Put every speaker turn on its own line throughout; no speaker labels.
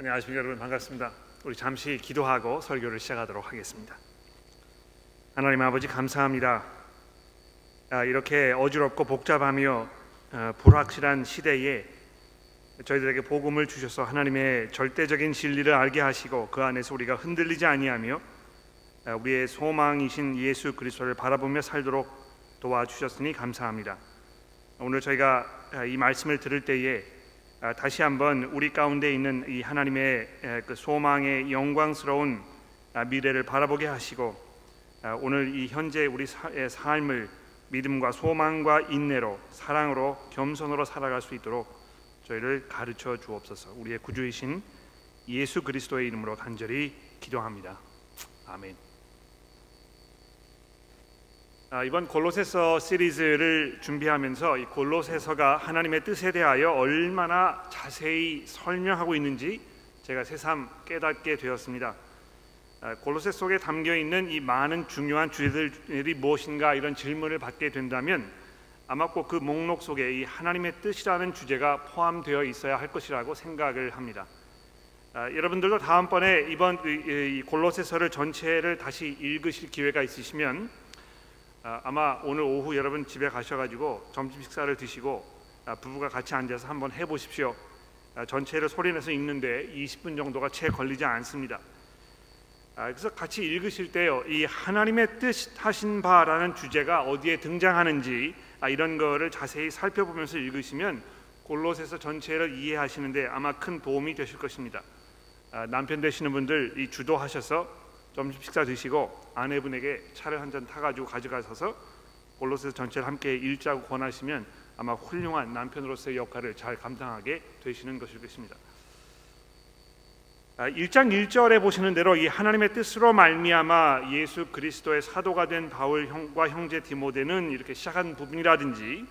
안녕하십니까 여러분 반갑습니다. 우리 잠시 기도하고 설교를 시작하도록 하겠습니다. 하나님 아버지 감사합니다. 아, 이렇게 어지럽고 복잡하며 아, 불확실한 시대에 저희들에게 복음을 주셔서 하나님의 절대적인 진리를 알게 하시고 그 안에서 우리가 흔들리지 아니하며 아, 우리의 소망이신 예수 그리스도를 바라보며 살도록 도와주셨으니 감사합니다. 오늘 저희가 아, 이 말씀을 들을 때에 아, 다시 한번 우리 가운데 있는 이 하나님의 그 소망의 영광스러운 아, 미래를 바라보게 하시고 아, 오늘 이 현재 우리 삶을 믿음과 소망과 인내로 사랑으로 겸손으로 살아갈 수 있도록 저희를 가르쳐 주옵소서. 우리의 구주이신 예수 그리스도의 이름으로 간절히 기도합니다. 아멘. 아, 이번 골로새서 시리즈를 준비하면서 이 골로새서가 하나님의 뜻에 대하여 얼마나 자세히 설명하고 있는지 제가 새삼 깨닫게 되었습니다. 아, 골로새 속에 담겨 있는 이 많은 중요한 주제들이 무엇인가 이런 질문을 받게 된다면 아마 꼭 그 목록 속에 이 하나님의 뜻이라는 주제가 포함되어 있어야 할 것이라고 생각을 합니다. 아, 여러분들도 다음번에 이번 이, 이 골로새서를 전체를 다시 읽으실 기회가 있으시면 아, 아마 오늘 오후 여러분 집에 가셔가지고 점심 식사를 드시고 아, 부부가 같이 앉아서 한번 해보십시오. 아, 전체를 소리내서 읽는데 20분 정도가 채 걸리지 않습니다. 그래서 같이 읽으실 때요, 이 하나님의 뜻 하신 바라는 주제가 어디에 등장하는지 이런 거를 자세히 살펴보면서 읽으시면 골로새서 전체를 이해하시는데 아마 큰 도움이 되실 것입니다. 남편 되시는 분들 이 주도하셔서 점심 식사 드시고 아내분에게 차를 한 잔 타가지고 가져가셔서 골로새 전체를 함께 읽자고 권하시면 아마 훌륭한 남편으로서의 역할을 잘 감당하게 되시는 것일 것입니다. 1장 아, 1절에 보시는 대로 이 하나님의 뜻으로 말미암아 예수 그리스도의 사도가 된 바울 형과 형제 디모데는 이렇게 시작한 부분이라든지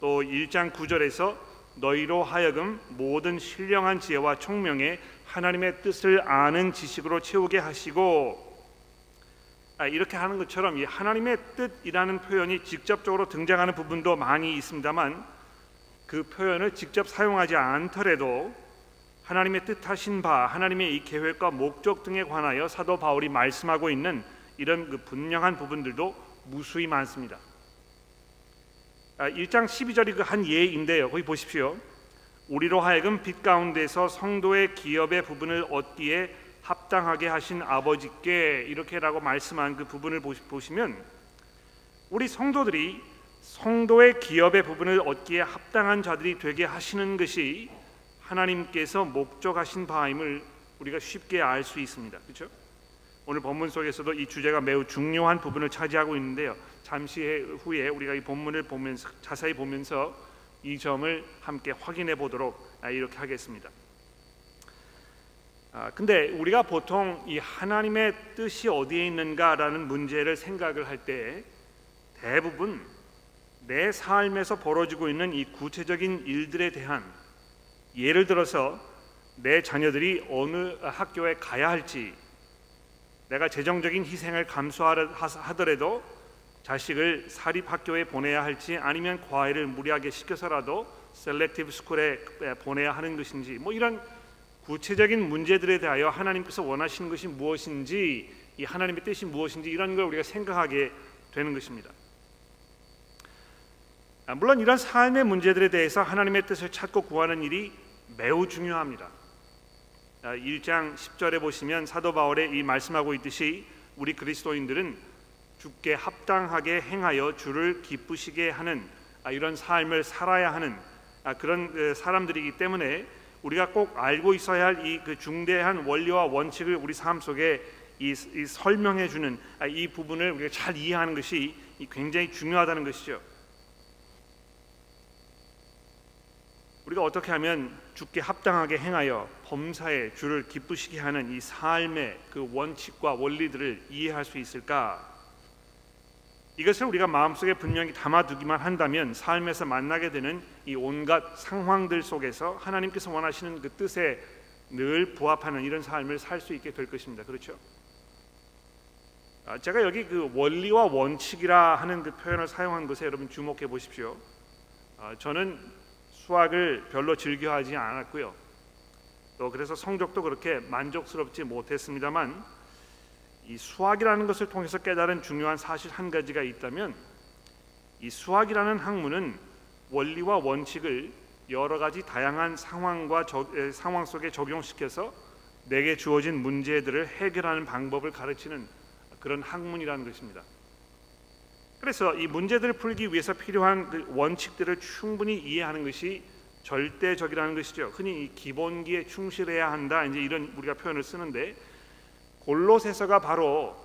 또 1장 9절에서 너희로 하여금 모든 신령한 지혜와 총명에 하나님의 뜻을 아는 지식으로 채우게 하시고 아, 이렇게 하는 것처럼 이 하나님의 뜻이라는 표현이 직접적으로 등장하는 부분도 많이 있습니다만 그 표현을 직접 사용하지 않더라도 하나님의 뜻하신 바 하나님의 이 계획과 목적 등에 관하여 사도 바울이 말씀하고 있는 이런 그 분명한 부분들도 무수히 많습니다. 1장 아, 12절이 그 한 예인데요. 거기 보십시오. 우리로 하여금 빛 가운데서 성도의 기업의 부분을 얻기에 합당하게 하신 아버지께 이렇게라고 말씀한 그 부분을 보시면 우리 성도들이 성도의 기업의 부분을 얻기에 합당한 자들이 되게 하시는 것이 하나님께서 목적하신 바임을 우리가 쉽게 알 수 있습니다. 그렇죠? 오늘 본문 속에서도 이 주제가 매우 중요한 부분을 차지하고 있는데요. 잠시 후에 우리가 이 본문을 보면서 자세히 보면서 이 점을 함께 확인해 보도록 아, 이렇게 하겠습니다. 아, 근데 우리가 보통 이 하나님의 뜻이 어디에 있는가라는 문제를 생각을 할 때 대부분 내 삶에서 벌어지고 있는 이 구체적인 일들에 대한 예를 들어서 내 자녀들이 어느 학교에 가야 할지 내가 재정적인 희생을 감수하더라도 자식을 사립 학교에 보내야 할지 아니면 과외를 무리하게 시켜서라도 selective school에 보내야 하는 것인지 뭐 이런 구체적인 문제들에 대하여 하나님께서 원하시는 것이 무엇인지 이 하나님의 뜻이 무엇인지 이런 걸 우리가 생각하게 되는 것입니다. 아, 물론 이런 삶의 문제들에 대해서 하나님의 뜻을 찾고 구하는 일이 매우 중요합니다. 1장 아, 10절에 보시면 사도 바울의 이 말씀하고 있듯이 우리 그리스도인들은 주께 합당하게 행하여 주를 기쁘시게 하는 아, 이런 삶을 살아야 하는 아, 그런 그 사람들이기 때문에 우리가 꼭 알고 있어야 할 이 그 중대한 원리와 원칙을 우리 삶 속에 이, 이 설명해 주는 아, 이 부분을 우리가 잘 이해하는 것이 굉장히 중요하다는 것이죠. 우리가 어떻게 하면 주께 합당하게 행하여 범사에 주를 기쁘시게 하는 이 삶의 그 원칙과 원리들을 이해할 수 있을까? 이것을 우리가 마음속에 분명히 담아두기만 한다면 삶에서 만나게 되는 이 온갖 상황들 속에서 하나님께서 원하시는 그 뜻에 늘 부합하는 이런 삶을 살 수 있게 될 것입니다. 그렇죠? 아, 제가 여기 그 원리와 원칙이라 하는 그 표현을 사용한 것에 여러분 주목해 보십시오. 아, 저는 수학을 별로 즐겨하지 않았고요. 또 그래서 성적도 그렇게 만족스럽지 못했습니다만 이 수학이라는 것을 통해서 깨달은 중요한 사실 한 가지가 있다면 이 수학이라는 학문은 원리와 원칙을 여러 가지 다양한 상황과 저, 에, 상황 속에 적용시켜서 내게 주어진 문제들을 해결하는 방법을 가르치는 그런 학문이라는 것입니다. 그래서 이 문제들을 풀기 위해서 필요한 그 원칙들을 충분히 이해하는 것이 절대적이라는 것이죠. 흔히 이 기본기에 충실해야 한다. 이제 이런 우리가 표현을 쓰는데 골로새서가 바로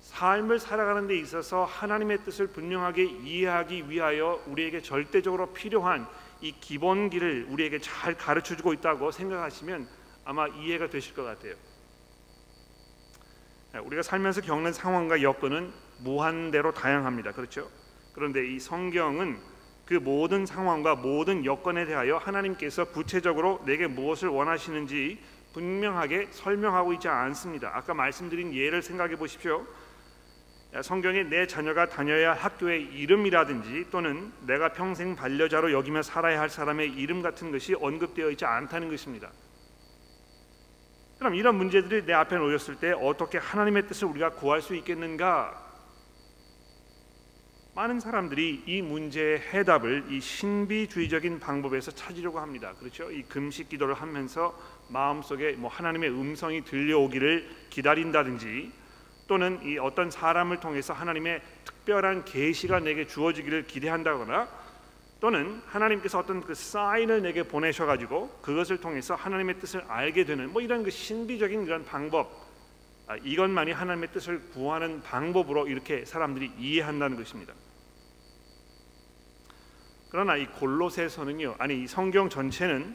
삶을 살아가는 데 있어서 하나님의 뜻을 분명하게 이해하기 위하여 우리에게 절대적으로 필요한 이 기본기를 우리에게 잘 가르쳐 주고 있다고 생각하시면 아마 이해가 되실 것 같아요. 네, 우리가 살면서 겪는 상황과 여건은 무한대로 다양합니다. 그렇죠? 그런데 이 성경은 그 모든 상황과 모든 여건에 대하여 하나님께서 구체적으로 내게 무엇을 원하시는지 분명하게 설명하고 있지 않습니다. 아까 말씀드린 예를 생각해 보십시오. 성경에 내 자녀가 다녀야 학교의 이름이라든지 또는 내가 평생 반려자로 여기며 살아야 할 사람의 이름 같은 것이 언급되어 있지 않다는 것입니다. 그럼 이런 문제들이 내 앞에 놓였을 때 어떻게 하나님의 뜻을 우리가 구할 수 있겠는가? 많은 사람들이 이 문제의 해답을 이 신비주의적인 방법에서 찾으려고 합니다. 그렇죠? 이 금식 기도를 하면서 마음속에 뭐 하나님의 음성이 들려오기를 기다린다든지 또는 이 어떤 사람을 통해서 하나님의 특별한 계시가 내게 주어지기를 기대한다거나 또는 하나님께서 어떤 그 사인을 내게 보내셔 가지고 그것을 통해서 하나님의 뜻을 알게 되는 뭐 이런 그 신비적인 이런 방법 아, 이것만이 하나님의 뜻을 구하는 방법으로 이렇게 사람들이 이해한다는 것입니다. 그러나 이 골로새서는요, 아니 이 성경 전체는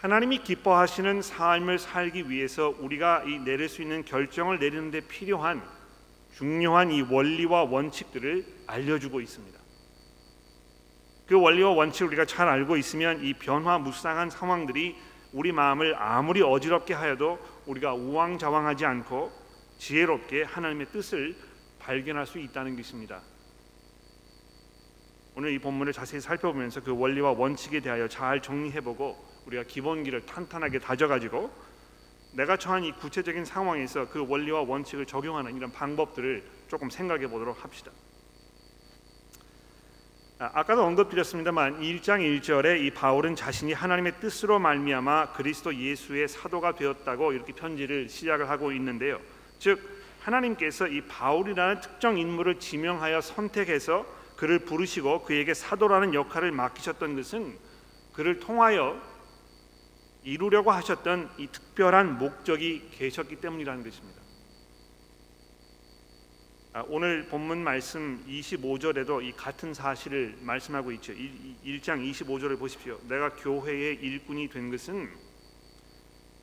하나님이 기뻐하시는 삶을 살기 위해서 우리가 이 내릴 수 있는 결정을 내리는데 필요한 중요한 이 원리와 원칙들을 알려주고 있습니다. 그 원리와 원칙을 우리가 잘 알고 있으면 이 변화무쌍한 상황들이 우리 마음을 아무리 어지럽게 하여도 우리가 우왕좌왕하지 않고 지혜롭게 하나님의 뜻을 발견할 수 있다는 것입니다. 오늘 이 본문을 자세히 살펴보면서 그 원리와 원칙에 대하여 잘 정리해보고 우리가 기본기를 탄탄하게 다져가지고 내가 처한 이 구체적인 상황에서 그 원리와 원칙을 적용하는 이런 방법들을 조금 생각해 보도록 합시다. 아, 아까도 언급드렸습니다만 1장 1절에 이 바울은 자신이 하나님의 뜻으로 말미암아 그리스도 예수의 사도가 되었다고 이렇게 편지를 시작을 하고 있는데요. 즉 하나님께서 이 바울이라는 특정 인물을 지명하여 선택해서 그를 부르시고 그에게 사도라는 역할을 맡기셨던 것은 그를 통하여 이루려고 하셨던 이 특별한 목적이 계셨기 때문이라는 것입니다. 아, 오늘 본문 말씀 25절에도 이 같은 사실을 말씀하고 있죠. 1장 25절을 보십시오. 내가 교회의 일꾼이 된 것은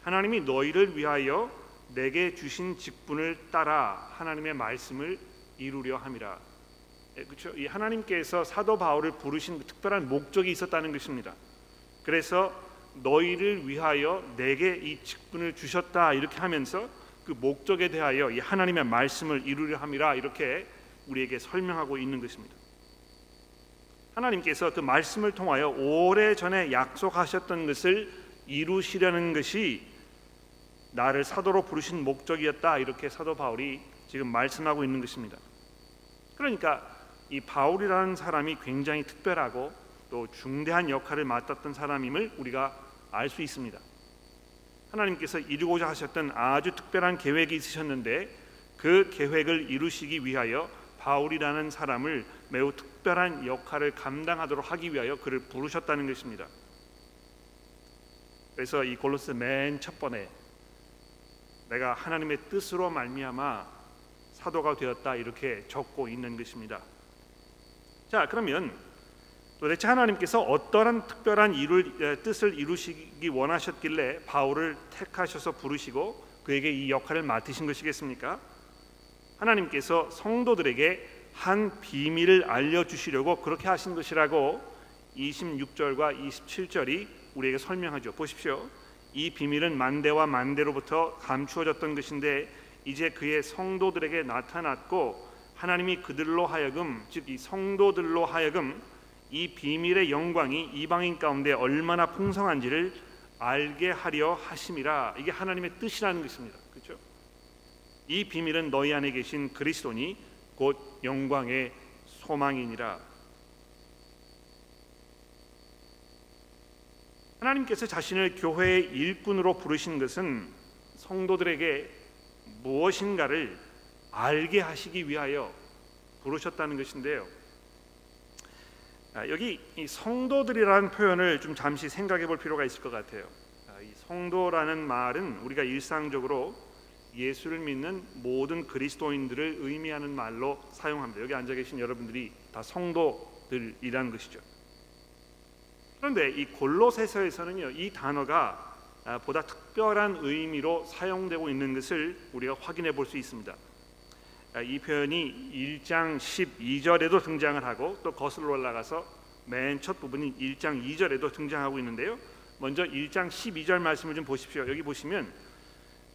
하나님이 너희를 위하여 내게 주신 직분을 따라 하나님의 말씀을 이루려 함이라. 그렇죠? 이 하나님께서 사도 바울을 부르신 그 특별한 목적이 있었다는 것입니다. 그래서 너희를 위하여 내게 이 직분을 주셨다 이렇게 하면서 그 목적에 대하여 이 하나님의 말씀을 이루려 함이라 이렇게 우리에게 설명하고 있는 것입니다. 하나님께서 그 말씀을 통하여 오래 전에 약속하셨던 것을 이루시려는 것이 나를 사도로 부르신 목적이었다 이렇게 사도 바울이 지금 말씀하고 있는 것입니다. 그러니까 이 바울이라는 사람이 굉장히 특별하고 또 중대한 역할을 맡았던 사람임을 우리가 알 수 있습니다. 하나님께서 이루고자 하셨던 아주 특별한 계획이 있으셨는데 그 계획을 이루시기 위하여 바울이라는 사람을 매우 특별한 역할을 감당하도록 하기 위하여 그를 부르셨다는 것입니다. 그래서 이 골로스 맨 첫 번에 내가 하나님의 뜻으로 말미암아 사도가 되었다 이렇게 적고 있는 것입니다. 자, 그러면 도대체 하나님께서 어떠한 특별한 이룰, 뜻을 이루시기 원하셨길래 바울을 택하셔서 부르시고 그에게 이 역할을 맡으신 것이겠습니까? 하나님께서 성도들에게 한 비밀을 알려주시려고 그렇게 하신 것이라고 26절과 27절이 우리에게 설명하죠. 보십시오. 이 비밀은 만대와 만대로부터 감추어졌던 것인데 이제 그의 성도들에게 나타났고 하나님이 그들로 하여금 즉 이 성도들로 하여금 이 비밀의 영광이 이방인 가운데 얼마나 풍성한지를 알게 하려 하심이라 이게 하나님의 뜻이라는 것입니다. 그렇죠? 이 비밀은 너희 안에 계신 그리스도니 곧 영광의 소망이니라. 하나님께서 자신을 교회의 일꾼으로 부르신 것은 성도들에게 무엇인가를 알게 하시기 위하여 부르셨다는 것인데요. 아, 여기 성도들이라는 표현을 좀 잠시 생각해 볼 필요가 있을 것 같아요. 아, 이 성도라는 말은 우리가 일상적으로 예수를 믿는 모든 그리스도인들을 의미하는 말로 사용합니다. 여기 앉아 계신 여러분들이 다 성도들이라는 것이죠. 그런데 이 골로새서에서는요, 이 단어가 아, 보다 특별한 의미로 사용되고 있는 것을 우리가 확인해 볼 수 있습니다. 아, 이 표현이 1장 12절에도 등장을 하고 또 거슬러 올라가서 맨 첫 부분인 1장 2절에도 등장하고 있는데요. 먼저 1장 12절 말씀을 좀 보십시오. 여기 보시면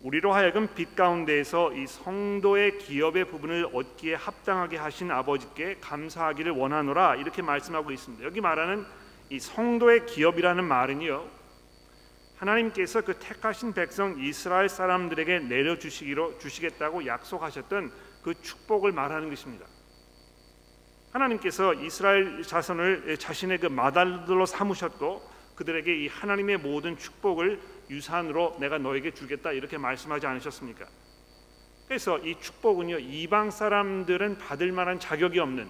우리로 하여금 빛 가운데에서 이 성도의 기업의 부분을 얻기에 합당하게 하신 아버지께 감사하기를 원하노라 이렇게 말씀하고 있습니다. 여기 말하는 이 성도의 기업이라는 말은요. 하나님께서 그 택하신 백성 이스라엘 사람들에게 내려 주시기로 주시겠다고 약속하셨던 그 축복을 말하는 것입니다. 하나님께서 이스라엘 자손을 자신의 그 마달들로 삼으셨고 그들에게 이 하나님의 모든 축복을 유산으로 내가 너에게 주겠다 이렇게 말씀하지 않으셨습니까? 그래서 이 축복은요 이방 사람들은 받을 만한 자격이 없는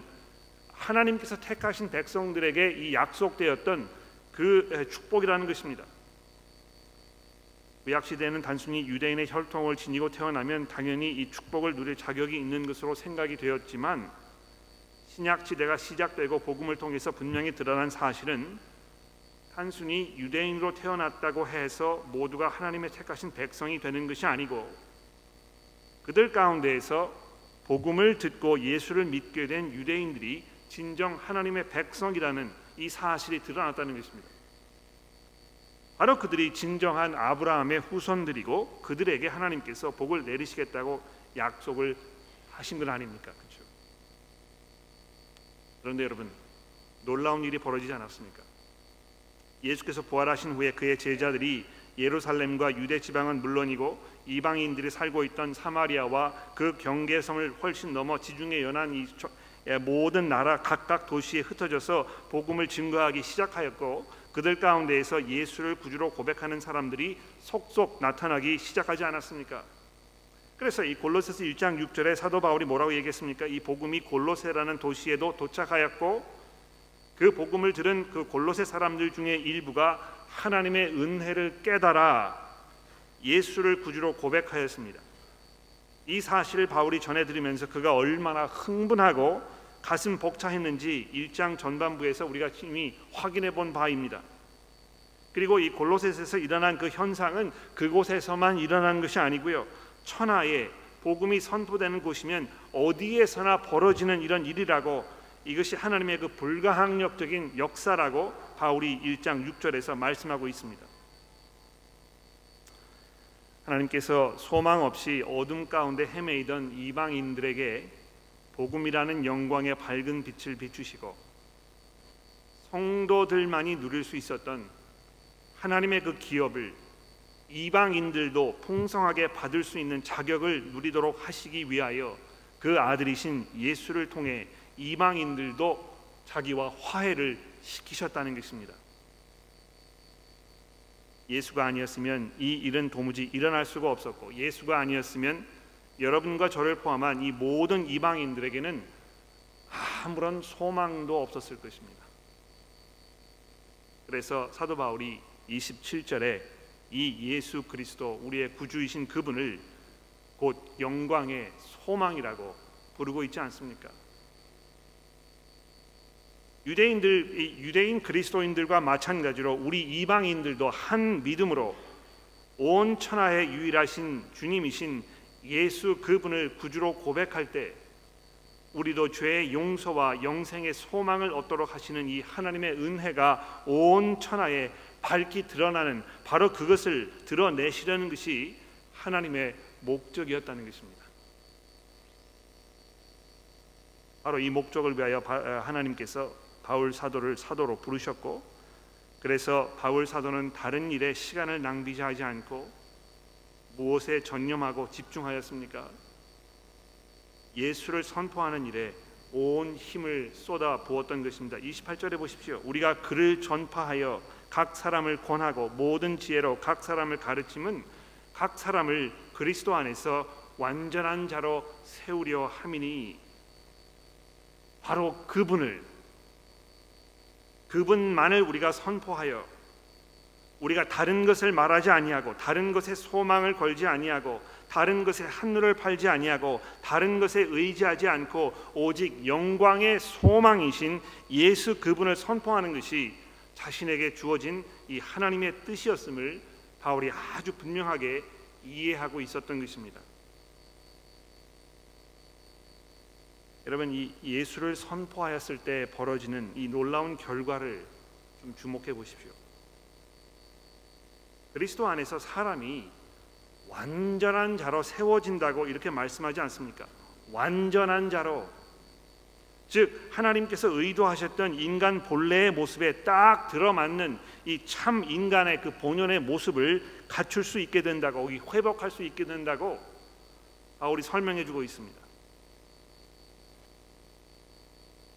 하나님께서 택하신 백성들에게 이 약속되었던 그 축복이라는 것입니다. 구약 시대는 단순히 유대인의 혈통을 지니고 태어나면 당연히 이 축복을 누릴 자격이 있는 것으로 생각이 되었지만 신약 시대가 시작되고 복음을 통해서 분명히 드러난 사실은 단순히 유대인으로 태어났다고 해서 모두가 하나님의 택하신 백성이 되는 것이 아니고 그들 가운데에서 복음을 듣고 예수를 믿게 된 유대인들이 진정 하나님의 백성이라는 이 사실이 드러났다는 것입니다. 바로 그들이 진정한 아브라함의 후손들이고 그들에게 하나님께서 복을 내리시겠다고 약속을 하신 것 아닙니까? 그렇죠? 그런데 여러분 놀라운 일이 벌어지지 않았습니까? 예수께서 부활하신 후에 그의 제자들이 예루살렘과 유대 지방은 물론이고 이방인들이 살고 있던 사마리아와 그 경계성을 훨씬 넘어 지중해 연안 이 모든 나라 각각 도시에 흩어져서 복음을 증거하기 시작하였고 그들 가운데에서 예수를 구주로 고백하는 사람들이 속속 나타나기 시작하지 않았습니까? 그래서 이 골로새서 1장 6절에 사도 바울이 뭐라고 얘기했습니까? 이 복음이 골로새라는 도시에도 도착하였고 그 복음을 들은 그 골로새 사람들 중에 일부가 하나님의 은혜를 깨달아 예수를 구주로 고백하였습니다. 이 사실을 바울이 전해드리면서 그가 얼마나 흥분하고 가슴 벅차했는지 1장 전반부에서 우리가 이미 확인해 본 바입니다. 그리고 이 골로새에서 일어난 그 현상은 그곳에서만 일어난 것이 아니고요. 천하에 복음이 선포되는 곳이면 어디에서나 벌어지는 이런 일이라고 이것이 하나님의 그 불가항력적인 역사라고 바울이 1장 6절에서 말씀하고 있습니다. 하나님께서 소망 없이 어둠 가운데 헤매이던 이방인들에게 복음이라는 영광의 밝은 빛을 비추시고 성도들만이 누릴 수 있었던 하나님의 그 기업을 이방인들도 풍성하게 받을 수 있는 자격을 누리도록 하시기 위하여 그 아들이신 예수를 통해 이방인들도 자기와 화해를 시키셨다는 것입니다. 예수가 아니었으면 이 일은 도무지 일어날 수가 없었고 예수가 아니었으면 여러분과 저를 포함한 이 모든 이방인들에게는 아무런 소망도 없었을 것입니다. 그래서 사도 바울이 27절에 이 예수 그리스도 우리의 구주이신 그분을 곧 영광의 소망이라고 부르고 있지 않습니까? 유대인들 유대인 그리스도인들과 마찬가지로 우리 이방인들도 한 믿음으로 온 천하의 유일하신 주님이신 예수 그분을 구주로 고백할 때 우리도 죄의 용서와 영생의 소망을 얻도록 하시는 이 하나님의 은혜가 온 천하에 밝히 드러나는 바로 그것을 드러내시려는 것이 하나님의 목적이었다는 것입니다. 바로 이 목적을 위하여 하나님께서 바울 사도를 사도로 부르셨고 그래서 바울 사도는 다른 일에 시간을 낭비하지 않고 무엇에 전념하고 집중하였습니까? 예수를 선포하는 일에 온 힘을 쏟아 부었던 것입니다. 28절에 보십시오. 우리가 그를 전파하여 각 사람을 권하고 모든 지혜로 각 사람을 가르침은 각 사람을 그리스도 안에서 완전한 자로 세우려 함이니 바로 그분을 그분만을 우리가 선포하여 우리가 다른 것을 말하지 아니하고 다른 것에 소망을 걸지 아니하고 다른 것에 한눈을 팔지 아니하고 다른 것에 의지하지 않고 오직 영광의 소망이신 예수 그분을 선포하는 것이 자신에게 주어진 이 하나님의 뜻이었음을 바울이 아주 분명하게 이해하고 있었던 것입니다. 여러분 이 예수를 선포하였을 때 벌어지는 이 놀라운 결과를 좀 주목해 보십시오. 그리스도 안에서 사람이 완전한 자로 세워진다고 이렇게 말씀하지 않습니까? 완전한 자로 즉 하나님께서 의도하셨던 인간 본래의 모습에 딱 들어맞는 이 참 인간의 그 본연의 모습을 갖출 수 있게 된다고 회복할 수 있게 된다고 바울이 설명해 주고 있습니다.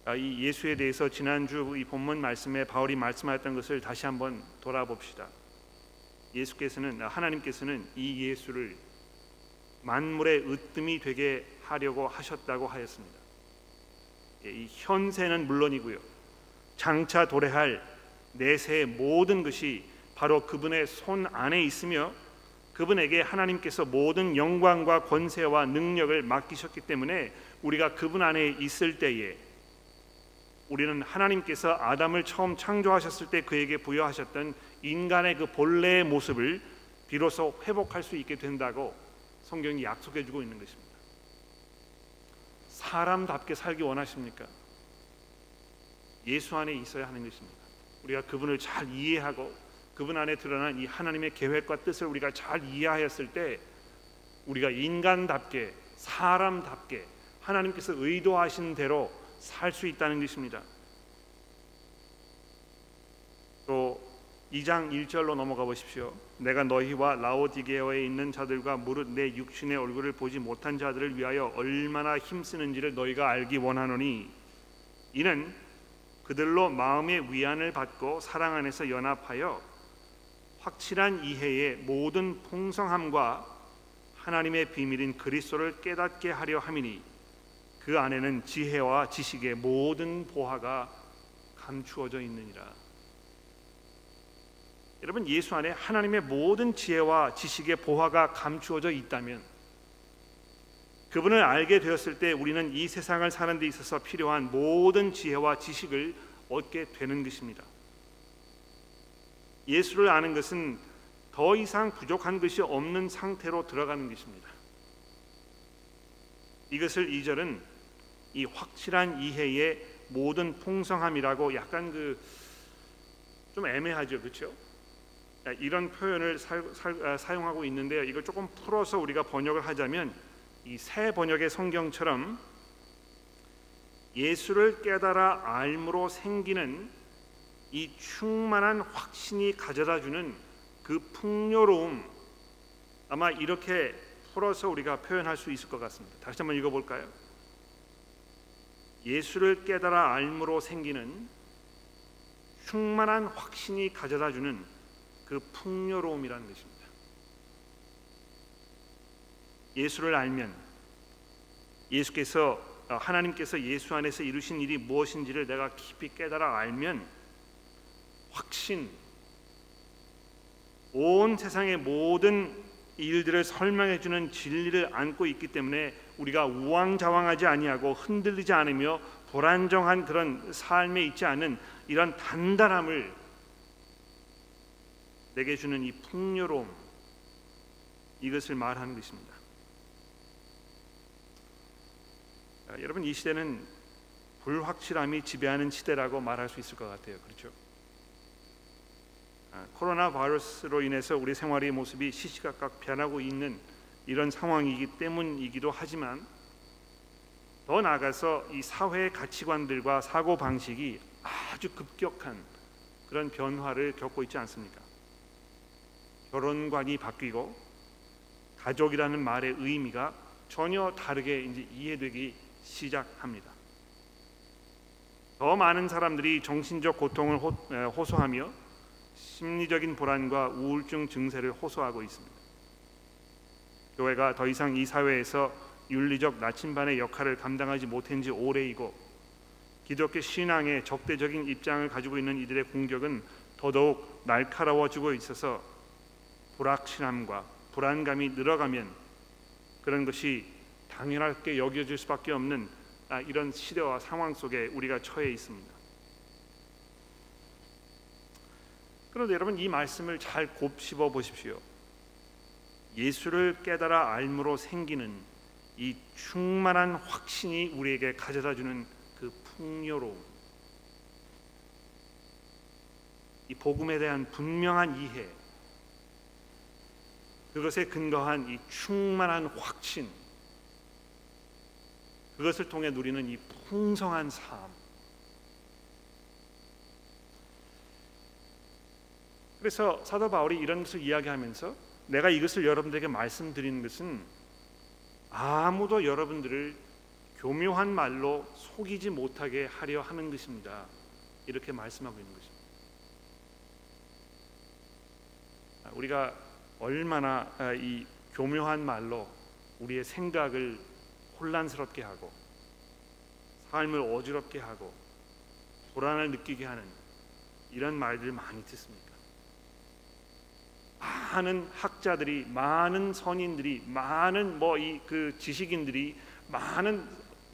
아, 이 예수에 대해서 지난주 이 본문 말씀에 바울이 말씀하였던 것을 다시 한번 돌아봅시다. 예수께서는 하나님께서는 이 예수를 만물의 으뜸이 되게 하려고 하셨다고 하였습니다. 예, 이 현세는 물론이고요. 장차 도래할 내세의 모든 것이 바로 그분의 손 안에 있으며 그분에게 하나님께서 모든 영광과 권세와 능력을 맡기셨기 때문에 우리가 그분 안에 있을 때에 우리는 하나님께서 아담을 처음 창조하셨을 때 그에게 부여하셨던 인간의 그 본래의 모습을 비로소 회복할 수 있게 된다고 성경이 약속해 주고 있는 것입니다. 사람답게 살기 원하십니까? 예수 안에 있어야 하는 것입니다. 우리가 그분을 잘 이해하고 그분 안에 드러난 이 하나님의 계획과 뜻을 우리가 잘 이해하였을 때 우리가 인간답게 사람답게 하나님께서 의도하신 대로 살 수 있다는 것입니다. 또 2장 1절로 넘어가 보십시오. 내가 너희와 라오디게어에 있는 자들과 무릇 내 육신의 얼굴을 보지 못한 자들을 위하여 얼마나 힘쓰는지를 너희가 알기 원하노니 이는 그들로 마음의 위안을 받고 사랑 안에서 연합하여 확실한 이해의 모든 풍성함과 하나님의 비밀인 그리스도를 깨닫게 하려 함이니 그 안에는 지혜와 지식의 모든 보화가 감추어져 있느니라. 여러분 예수 안에 하나님의 모든 지혜와 지식의 보화가 감추어져 있다면 그분을 알게 되었을 때 우리는 이 세상을 사는 데 있어서 필요한 모든 지혜와 지식을 얻게 되는 것입니다. 예수를 아는 것은 더 이상 부족한 것이 없는 상태로 들어가는 것입니다. 이것을 2절은 이 확실한 이해의 모든 풍성함이라고 약간 그 좀 애매하죠, 그렇죠? 이런 표현을 사, 사 용하고 있는데요. 이걸 조금 풀어서 우리가 번역을 하자면 이 새 번역의 성경처럼 예수를 깨달아 알므로 생기는 이 충만한 확신이 가져다 주는 그 풍요로움 아마 이렇게 풀어서 우리가 표현할 수 있을 것 같습니다. 다시 한번 읽어볼까요? 예수를 깨달아 알므로 생기는 충만한 확신이 가져다 주는 그 풍요로움이라는 것입니다. 예수를 알면 예수께서 어, 하나님께서 예수 안에서 이루신 일이 무엇인지를 내가 깊이 깨달아 알면 확신 온 세상의 모든 일들을 설명해 주는 진리를 안고 있기 때문에 우리가 우왕좌왕하지 아니하고 흔들리지 않으며 불안정한 그런 삶에 있지 않은 이런 단단함을 내게 주는 이 풍요로움 이것을 말하는 것입니다. 아, 여러분 이 시대는 불확실함이 지배하는 시대라고 말할 수 있을 것 같아요. 그렇죠? 아, 코로나 바이러스로 인해서 우리 생활의 모습이 시시각각 변하고 있는 이런 상황이기 때문이기도 하지만 더 나아가서 이 사회의 가치관들과 사고 방식이 아주 급격한 그런 변화를 겪고 있지 않습니까? 결혼관이 바뀌고 가족이라는 말의 의미가 전혀 다르게 이제 이해되기 시작합니다. 더 많은 사람들이 정신적 고통을 호, 소하며 심리적인 불안과 우울증 증세를 호소하고 있습니다. 교회가 더 이상 이 사회에서 윤리적 나침반의 역할을 감당하지 못한 지 오래이고 기독교 신앙의 적대적인 입장을 가지고 있는 이들의 공격은 더더욱 날카로워지고 있어서 불확실함과 불안감이 늘어가면 그런 것이 당연하게 여겨질 수밖에 없는 아, 이런 시대와 상황 속에 우리가 처해 있습니다. 그런데 여러분 이 말씀을 잘 곱씹어 보십시오. 예수를 깨달아 알므로 생기는 이 충만한 확신이 우리에게 가져다 주는 그 풍요로움, 이 복음에 대한 분명한 이해, 그것에 근거한 이 충만한 확신, 그것을 통해 누리는 이 풍성한 삶. 그래서 사도 바울이 이런 것을 이야기하면서 내가 이것을 여러분들에게 말씀드리는 것은 아무도 여러분들을 교묘한 말로 속이지 못하게 하려 하는 것입니다. 이렇게 말씀하고 있는 것입니다. 우리가 얼마나 이 교묘한 말로 우리의 생각을 혼란스럽게 하고 삶을 어지럽게 하고 불안을 느끼게 하는 이런 말들을 많이 듣습니까? 많은 학자들이 많은 선인들이 많은 뭐 이 그 지식인들이 많은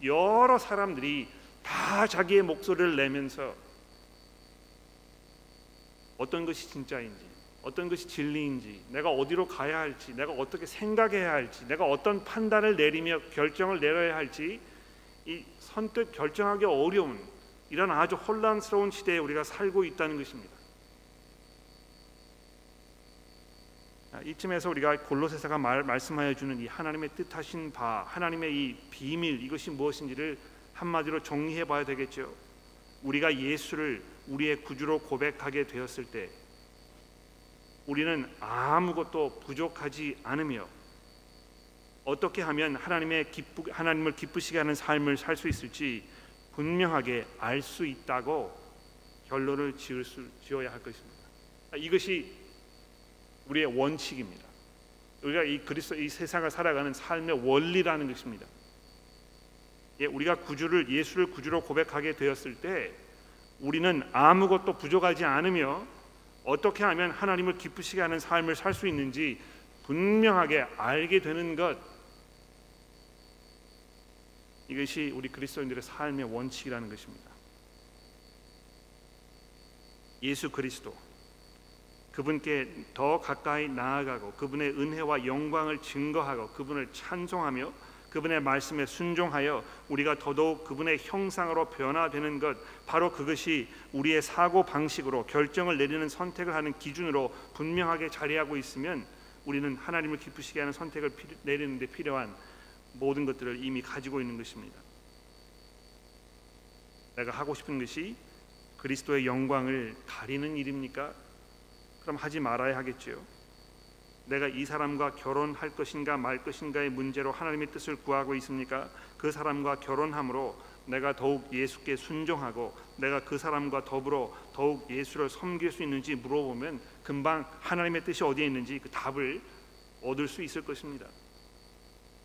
여러 사람들이 다 자기의 목소리를 내면서 어떤 것이 진짜인지 어떤 것이 진리인지 내가 어디로 가야 할지 내가 어떻게 생각해야 할지 내가 어떤 판단을 내리며 결정을 내려야 할지 이 선뜻 결정하기 어려운 이런 아주 혼란스러운 시대에 우리가 살고 있다는 것입니다. 이쯤에서 우리가 골로새서가 말, 말씀하여 주는 이 하나님의 뜻하신 바 하나님의 이 비밀 이것이 무엇인지를 한마디로 정리해 봐야 되겠죠. 우리가 예수를 우리의 구주로 고백하게 되었을 때 우리는 아무것도 부족하지 않으며 어떻게 하면 하나님의 기쁘, 하나님을 기쁘시게 하는 삶을 살 수 있을지 분명하게 알 수 있다고 결론을 지을 수, 지어야 할 것입니다. 이것이 우리의 원칙입니다. 우리가 이 그리스도 이 세상을 살아가는 삶의 원리라는 것입니다. 예, 우리가 구주를 예수를 구주로 고백하게 되었을 때 우리는 아무것도 부족하지 않으며 어떻게 하면 하나님을 기쁘시게 하는 삶을 살 수 있는지 분명하게 알게 되는 것 이것이 우리 그리스도인들의 삶의 원칙이라는 것입니다. 예수 그리스도 그분께 더 가까이 나아가고 그분의 은혜와 영광을 증거하고 그분을 찬송하며 그분의 말씀에 순종하여 우리가 더더욱 그분의 형상으로 변화되는 것 바로 그것이 우리의 사고 방식으로 결정을 내리는 선택을 하는 기준으로 분명하게 자리하고 있으면 우리는 하나님을 기쁘시게 하는 선택을 내리는 데 필요한 모든 것들을 이미 가지고 있는 것입니다. 내가 하고 싶은 것이 그리스도의 영광을 가리는 일입니까? 그럼 하지 말아야 하겠지요. 내가 이 사람과 결혼할 것인가 말 것인가의 문제로 하나님의 뜻을 구하고 있습니까? 그 사람과 결혼함으로 내가 더욱 예수께 순종하고 내가 그 사람과 더불어 더욱 예수를 섬길 수 있는지 물어보면 금방 하나님의 뜻이 어디에 있는지 그 답을 얻을 수 있을 것입니다.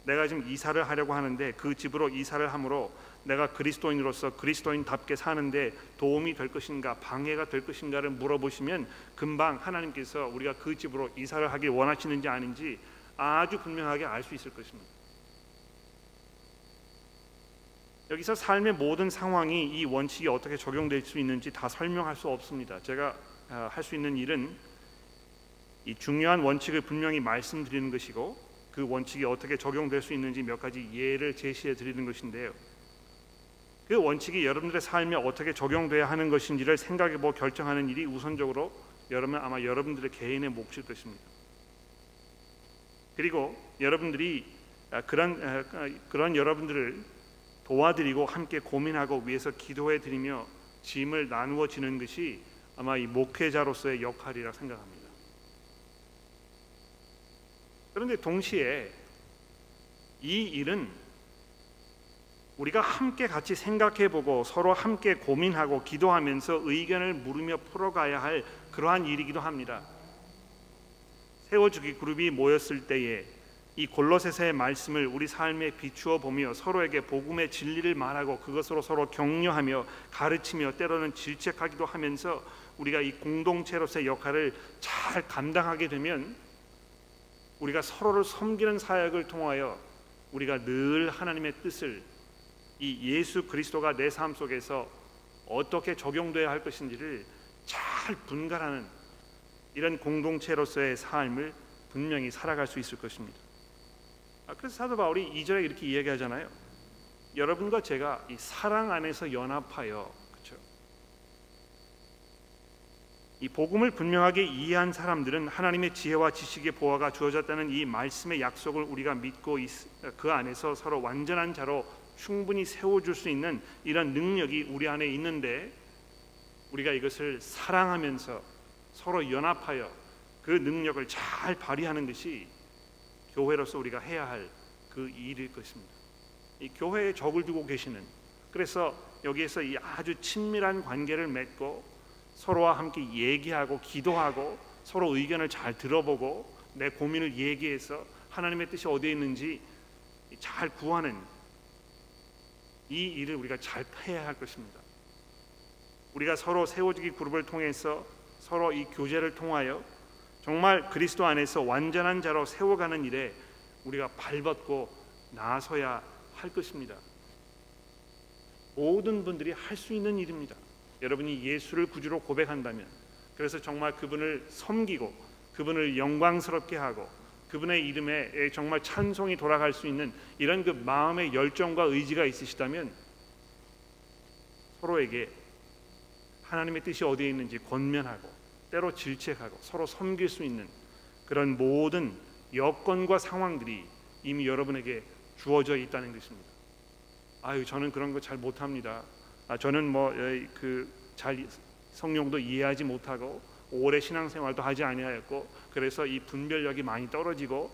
내가 지금 이사를 하려고 하는데 그 집으로 이사를 함으로 내가 그리스도인으로서 그리스도인답게 사는데 도움이 될 것인가 방해가 될 것인가를 물어보시면 금방 하나님께서 우리가 그 집으로 이사를 하길 원하시는지 아닌지 아주 분명하게 알 수 있을 것입니다. 여기서 삶의 모든 상황이 이 원칙이 어떻게 적용될 수 있는지 다 설명할 수 없습니다. 제가 아, 할수 있는 일은 이 중요한 원칙을 분명히 말씀드리는 것이고 그 원칙이 어떻게 적용될 수 있는지 몇 가지 예를 제시해 드리는 것인데요. 그 원칙이 여러분들의 삶에 어떻게 적용돼야 하는 것인지를 생각해 보고 결정하는 일이 우선적으로 여러분 아마 여러분들의 개인의 몫일 것입니다. 그리고 여러분들이 아, 그런 아, 그런 여러분들을 도와드리고 함께 고민하고 위해서 기도해 드리며 짐을 나누어 지는 것이 아마 이 목회자로서의 역할이라 생각합니다. 그런데 동시에 이 일은 우리가 함께 같이 생각해보고 서로 함께 고민하고 기도하면서 의견을 물으며 풀어가야 할 그러한 일이기도 합니다. 세워주기 그룹이 모였을 때에 이 골로새서의 말씀을 우리 삶에 비추어 보며 서로에게 복음의 진리를 말하고 그것으로 서로 격려하며 가르치며 때로는 질책하기도 하면서 우리가 이 공동체로서의 역할을 잘 감당하게 되면 우리가 서로를 섬기는 사역을 통하여 우리가 늘 하나님의 뜻을 이 예수 그리스도가 내 삶 속에서 어떻게 적용돼야 할 것인지를 잘 분간하는 이런 공동체로서의 삶을 분명히 살아갈 수 있을 것입니다. 아, 그래서 사도 바울이 2절에 이렇게 이야기하잖아요. 여러분과 제가 이 사랑 안에서 연합하여? 이 복음을 분명하게 이해한 사람들은 하나님의 지혜와 지식의 보화가 주어졌다는 이 말씀의 약속을 우리가 믿고 그 안에서 서로 완전한 자로 충분히 세워줄 수 있는 이런 능력이 우리 안에 있는데 우리가 이것을 사랑하면서 서로 연합하여 그 능력을 잘 발휘하는 것이 교회로서 우리가 해야 할 그 일일 것입니다. 이 교회에 적을 두고 계시는 그래서 여기에서 이 아주 친밀한 관계를 맺고 서로와 함께 얘기하고 기도하고 서로 의견을 잘 들어보고 내 고민을 얘기해서 하나님의 뜻이 어디에 있는지 잘 구하는 이 일을 우리가 잘 해야 할 것입니다. 우리가 서로 세워지기 그룹을 통해서 서로 이 교제를 통하여 정말 그리스도 안에서 완전한 자로 세워가는 일에 우리가 발벗고 나서야 할 것입니다. 모든 분들이 할 수 있는 일입니다. 여러분이 예수를 구주로 고백한다면 그래서 정말 그분을 섬기고 그분을 영광스럽게 하고 그분의 이름에 정말 찬송이 돌아갈 수 있는 이런 그 마음의 열정과 의지가 있으시다면 서로에게 하나님의 뜻이 어디에 있는지 권면하고 때로 질책하고 서로 섬길 수 있는 그런 모든 여건과 상황들이 이미 여러분에게 주어져 있다는 것입니다. 아유 저는 그런 거 잘 못합니다. 아, 저는 뭐 그 잘 성령도 이해하지 못하고 오래 신앙생활도 하지 아니하였고 그래서 이 분별력이 많이 떨어지고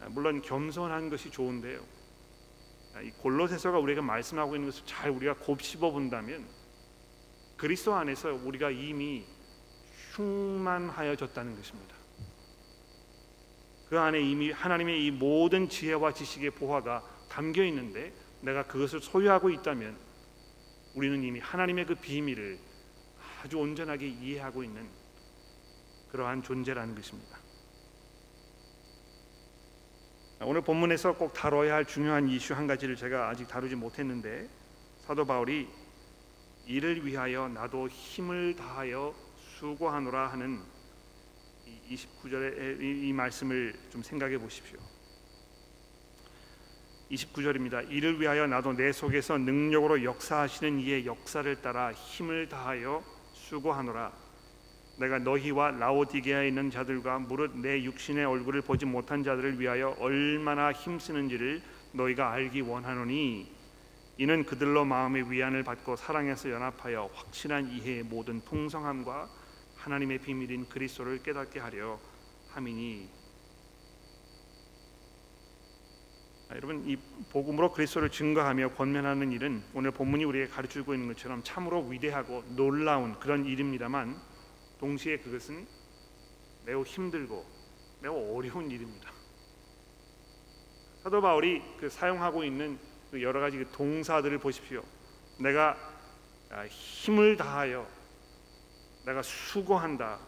아, 물론 겸손한 것이 좋은데요. 아, 이 골로새서가 우리가 말씀하고 있는 것을 잘 우리가 곱씹어 본다면 그리스도 안에서 우리가 이미 충만하여졌다는 것입니다. 그 안에 이미 하나님의 이 모든 지혜와 지식의 보화가 담겨 있는데 내가 그것을 소유하고 있다면 우리는 이미 하나님의 그 비밀을 아주 온전하게 이해하고 있는 그러한 존재라는 것입니다. 오늘 본문에서 꼭 다뤄야 할 중요한 이슈 한 가지를 제가 아직 다루지 못했는데 사도 바울이 이를 위하여 나도 힘을 다하여 수고하노라 하는 29절의 이 말씀을 좀 생각해 보십시오. 29절입니다. 이를 위하여 나도 내 속에서 능력으로 역사하시는 이의 역사를 따라 힘을 다하여 수고하노라. 내가 너희와 라오디게아에 있는 자들과 무릇 내 육신의 얼굴을 보지 못한 자들을 위하여 얼마나 힘쓰는지를 너희가 알기 원하노니 이는 그들로 마음의 위안을 받고 사랑에서 연합하여 확실한 이해의 모든 풍성함과 하나님의 비밀인 그리스도를 깨닫게 하려 함이니 아, 여러분 이 복음으로 그리스도를 증거하며 권면하는 일은 오늘 본문이 우리에게 가르치고 있는 것처럼 참으로 위대하고 놀라운 그런 일입니다만 동시에 그것은 매우 힘들고 매우 어려운 일입니다. 사도 바울이 그 사용하고 있는 그 여러 가지 그 동사들을 보십시오. 내가 아, 힘을 다하여 내가 수고한다.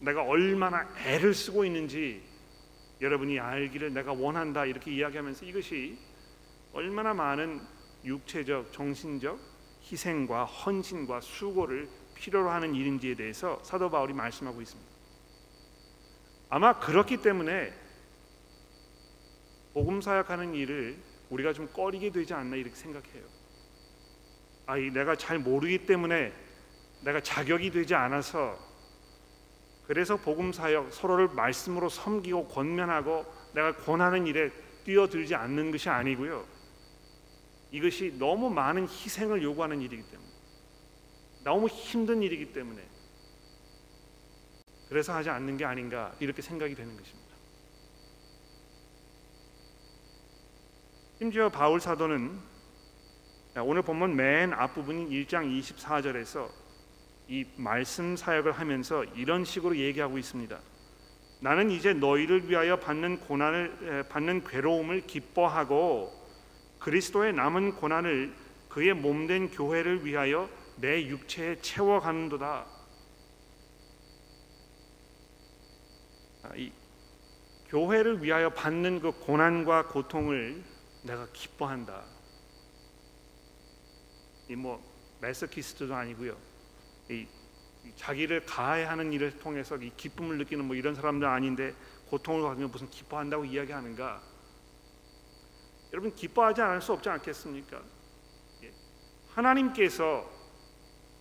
내가 얼마나 애를 쓰고 있는지 여러분이 알기를 내가 원한다 이렇게 이야기하면서 이것이 얼마나 많은 육체적, 정신적 희생과 헌신과 수고를 필요로 하는 일인지에 대해서 사도 바울이 말씀하고 있습니다. 아마 그렇기 때문에 복음 사역하는 일을 우리가 좀 꺼리게 되지 않나 이렇게 생각해요. 아, 내가 잘 모르기 때문에 내가 자격이 되지 않아서 그래서 복음 사역 서로를 말씀으로 섬기고 권면하고 내가 권하는 일에 뛰어들지 않는 것이 아니고요. 이것이 너무 많은 희생을 요구하는 일이기 때문에 너무 힘든 일이기 때문에 그래서 하지 않는 게 아닌가 이렇게 생각이 되는 것입니다. 심지어 바울 사도는 오늘 본문 맨 앞부분인 1장 24절에서 이 말씀 사역을 하면서 이런 식으로 얘기하고 있습니다. 나는 이제 너희를 위하여 받는 고난을 받는 괴로움을 기뻐하고 그리스도의 남은 고난을 그의 몸된 교회를 위하여 내 육체에 채워가는도다. 아, 이 교회를 위하여 받는 그 고난과 고통을 내가 기뻐한다. 이 뭐 메서키스트도 아니고요. 이 자기를 가해하는 일을 통해서 이 기쁨을 느끼는 뭐 이런 사람들 아닌데 고통을 받으면 무슨 기뻐한다고 이야기하는가? 여러분 기뻐하지 않을 수 없지 않겠습니까? 예. 하나님께서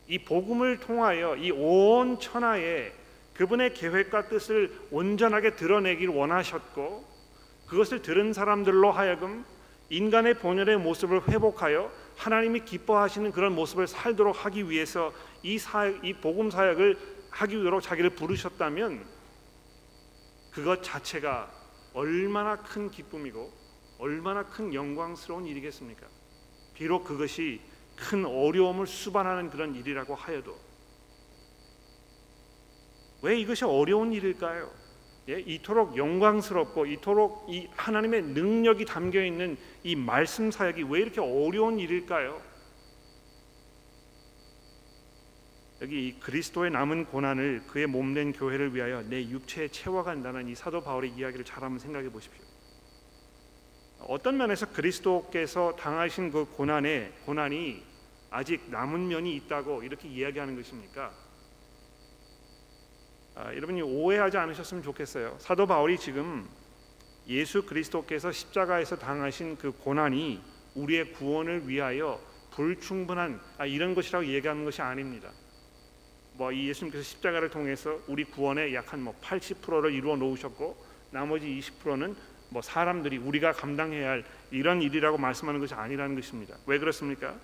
이 복음을 통하여 이 온 천하에 그분의 계획과 뜻을 온전하게 드러내길 원하셨고 그것을 들은 사람들로 하여금 인간의 본연의 모습을 회복하여 하나님이 기뻐하시는 그런 모습을 살도록 하기 위해서 이 사역, 이 복음 사역을 하기 위로 자기를 부르셨다면 그것 자체가 얼마나 큰 기쁨이고 얼마나 큰 영광스러운 일이겠습니까? 비록 그것이 큰 어려움을 수반하는 그런 일이라고 하여도 왜 이것이 어려운 일일까요? 예, 이토록 영광스럽고 이토록 이 하나님의 능력이 담겨 있는 이 말씀 사역이 왜 이렇게 어려운 일일까요? 여기 이 그리스도의 남은 고난을 그의 몸된 교회를 위하여 내 육체에 채워간다는 이 사도 바울의 이야기를 잘 한번 생각해 보십시오. 어떤 면에서 그리스도께서 당하신 그 고난에 고난이 아직 남은 면이 있다고 이렇게 이야기하는 것입니까? 아, 여러분이 오해하지 않으셨으면 좋겠어요. 사도 바울이 지금 예수 그리스도께서 십자가에서 당하신 그 고난이 우리의 구원을 위하여 불충분한 아, 이런 것이라고 얘기하는 것이 아닙니다. 뭐이 예수님께서 십자가를 통해서 우리 구원의 약 한 뭐 80%를 이루어 놓으셨고 나머지 20%는 뭐 사람들이 우리가 감당해야 할 이런 일이라고 말씀하는 것이 아니라는 것입니다. 왜 그렇습니까?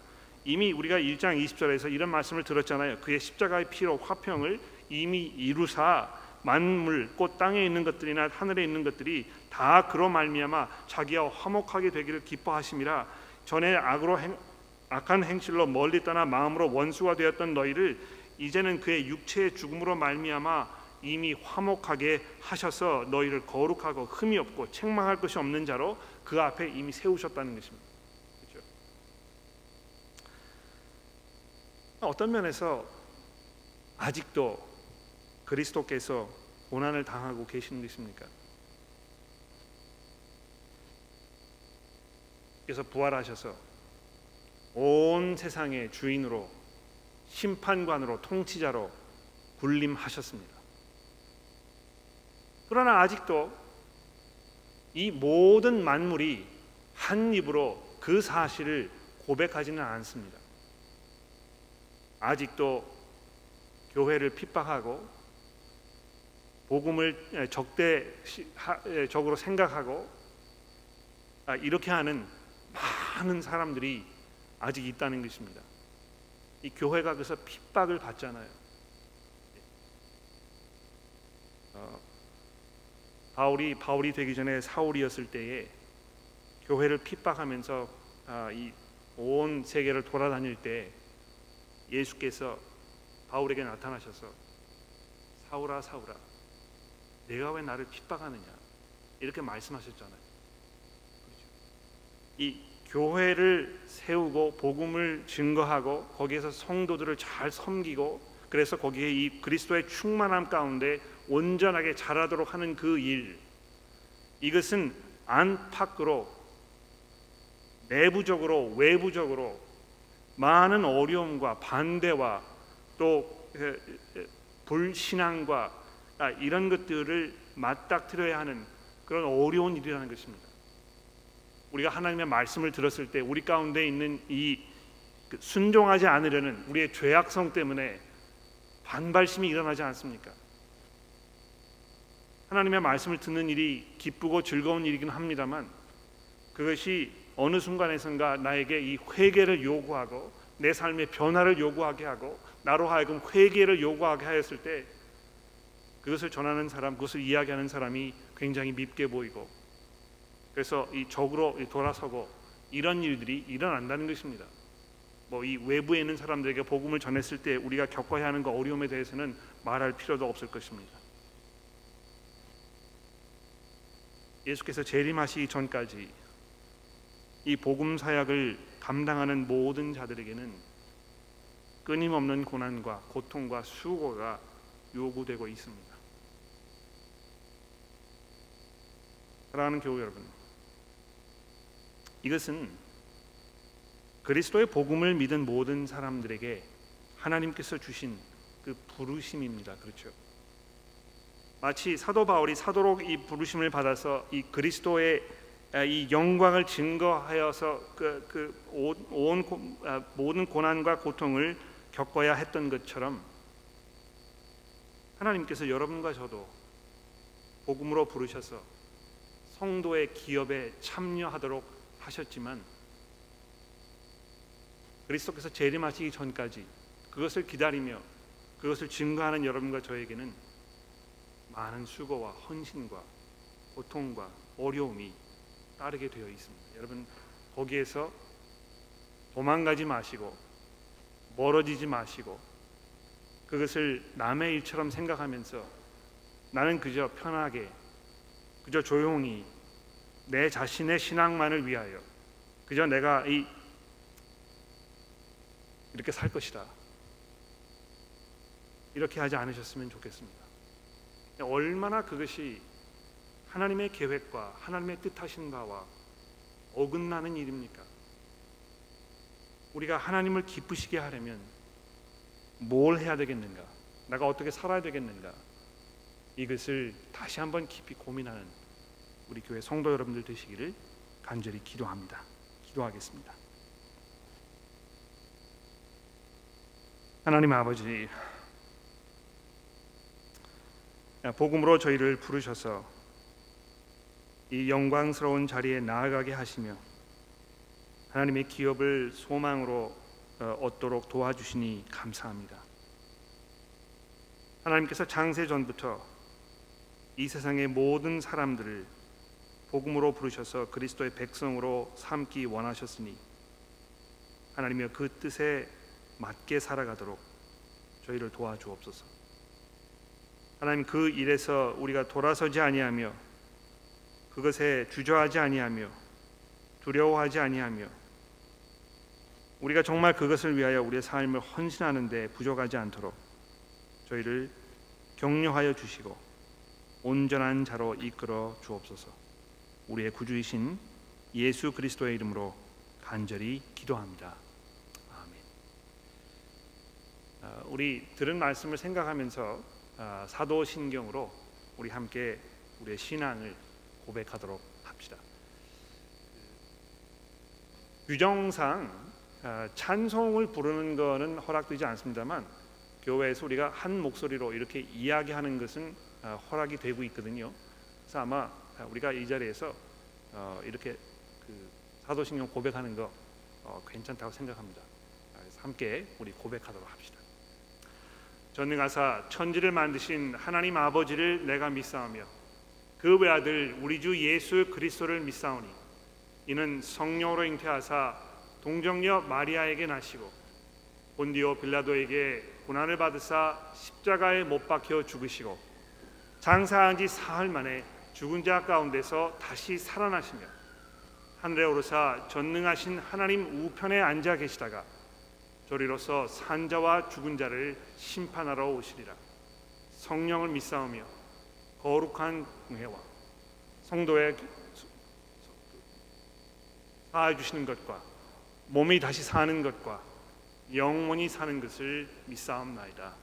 이미 우리가 1장 20절에서 이런 말씀을 들었잖아요. 그의 십자가의 피로 화평을 이미 이루사 만물 꽃 땅에 있는 것들이나 하늘에 있는 것들이 다 그로 말미암아 자기와 화목하게 되기를 기뻐하심이라 전에 악으로 행, 악한 행실로 멀리 떠나 마음으로 원수가 되었던 너희를 이제는 그의 육체의 죽음으로 말미암아 이미 화목하게 하셔서 너희를 거룩하고 흠이 없고 책망할 것이 없는 자로 그 앞에 이미 세우셨다는 것입니다. 그렇죠? 어떤 면에서 아직도 그리스도께서 고난을 당하고 계시는 것입니까? 그래서 부활하셔서 온 세상의 주인으로 심판관으로 통치자로 군림하셨습니다. 그러나 아직도 이 모든 만물이 한 입으로 그 사실을 고백하지는 않습니다. 아직도 교회를 핍박하고 복음을 적대적으로 생각하고 아, 이렇게 하는 많은 사람들이 아직 있다는 것입니다. 이 교회가 그래서 핍박을 받잖아요. 어, 바울이 바울이 되기 전에 사울이었을 때에 교회를 핍박하면서 아, 이온 세계를 돌아다닐 때 예수께서 바울에게 나타나셔서 사울아 사울아 내가 왜 나를 핍박하느냐 이렇게 말씀하셨잖아요. 그렇죠? 이 교회를 세우고 복음을 증거하고 거기에서 성도들을 잘 섬기고 그래서 거기에 이 그리스도의 충만함 가운데 온전하게 자라도록 하는 그 일 이것은 안팎으로 내부적으로 외부적으로 많은 어려움과 반대와 또 불신앙과 아, 이런 것들을 맞닥뜨려야 하는 그런 어려운 일이라는 것입니다. 우리가 하나님의 말씀을 들었을 때 우리 가운데 있는 이그 순종하지 않으려는 우리의 죄악성 때문에 반발심이 일어나지 않습니까? 하나님의 말씀을 듣는 일이 기쁘고 즐거운 일이긴 합니다만 그것이 어느 순간에선가 나에게 이 회개를 요구하고 내 삶의 변화를 요구하게 하고 나로 하여금 회개를 요구하게 하였을 때 그것을 전하는 사람, 그것을 이야기하는 사람이 굉장히 밉게 보이고 그래서 이 적으로 돌아서고 이런 일들이 일어난다는 것입니다. 뭐 이 외부에 있는 사람들에게 복음을 전했을 때 우리가 겪어야 하는 그 어려움에 대해서는 말할 필요도 없을 것입니다. 예수께서 재림하시기 전까지 이 복음 사역을 감당하는 모든 자들에게는 끊임없는 고난과 고통과 수고가 요구되고 있습니다. 사랑하는 교우 여러분, 이것은 그리스도의 복음을 믿은 모든 사람들에게 하나님께서 주신 그 부르심입니다. 그렇죠? 마치 사도 바울이 사도로 이 부르심을 받아서 이 그리스도의 아, 이 영광을 증거하여서 그 그온 아, 모든 고난과 고통을 겪어야 했던 것처럼 하나님께서 여러분과 저도 복음으로 부르셔서 성도의 기업에 참여하도록 하셨지만 그리스도께서 재림하시기 전까지 그것을 기다리며 그것을 증거하는 여러분과 저에게는 많은 수고와 헌신과 고통과 어려움이 따르게 되어 있습니다. 여러분 거기에서 도망가지 마시고 멀어지지 마시고 그것을 남의 일처럼 생각하면서 나는 그저 편하게 그저 조용히 내 자신의 신앙만을 위하여 그저 내가 이 이렇게 살 것이다. 이렇게 하지 않으셨으면 좋겠습니다. 얼마나 그것이 하나님의 계획과 하나님의 뜻하신 바와 어긋나는 일입니까? 우리가 하나님을 기쁘시게 하려면 뭘 해야 되겠는가? 내가 어떻게 살아야 되겠는가? 이것을 다시 한번 깊이 고민하는 우리 교회 성도 여러분들 되시기를 간절히 기도합니다. 기도하겠습니다. 하나님 아버지 복음으로 저희를 부르셔서 이 영광스러운 자리에 나아가게 하시며 하나님의 기업을 소망으로 어, 얻도록 도와주시니 감사합니다. 하나님께서 장세 전부터 이 세상의 모든 사람들을 복음으로 부르셔서 그리스도의 백성으로 삼기 원하셨으니 하나님여 그 뜻에 맞게 살아가도록 저희를 도와주옵소서. 하나님 그 일에서 우리가 돌아서지 아니하며 그것에 주저하지 아니하며 두려워하지 아니하며 우리가 정말 그것을 위하여 우리의 삶을 헌신하는 데 부족하지 않도록 저희를 격려하여 주시고 온전한 자로 이끌어 주옵소서. 우리의 구주이신 예수 그리스도의 이름으로 간절히 기도합니다. 어, 우리 들은 말씀을 생각하면서 어, 사도신경으로 우리 함께 우리의 신앙을 고백하도록 합시다. 규정상 어, 찬송을 부르는 것은 허락되지 않습니다만 교회에서 우리가 한 목소리로 이렇게 이야기하는 것은 허락이 되고 있거든요. 그래서 아마 우리가 이 자리에서 이렇게 그 사도신경 고백하는 거 괜찮다고 생각합니다. 함께 우리 고백하도록 합시다. 전능하사 천지를 만드신 하나님 아버지를 내가 믿사오며 그 외아들 우리 주 예수 그리스도를 믿사오니 이는 성령으로 잉태하사 동정녀 마리아에게 나시고 본디오 빌라도에게 고난을 받으사 십자가에 못 박혀 죽으시고 장사한 지 사흘 만에 죽은 자 가운데서 다시 살아나시며 하늘에 오르사 전능하신 하나님 우편에 앉아 계시다가 저리로서 산자와 죽은 자를 심판하러 오시리라. 성령을 믿사오며 거룩한 공회와 성도의 사해 주시는 것과 몸이 다시 사는 것과 영원히 사는 것을 믿사옵나이다.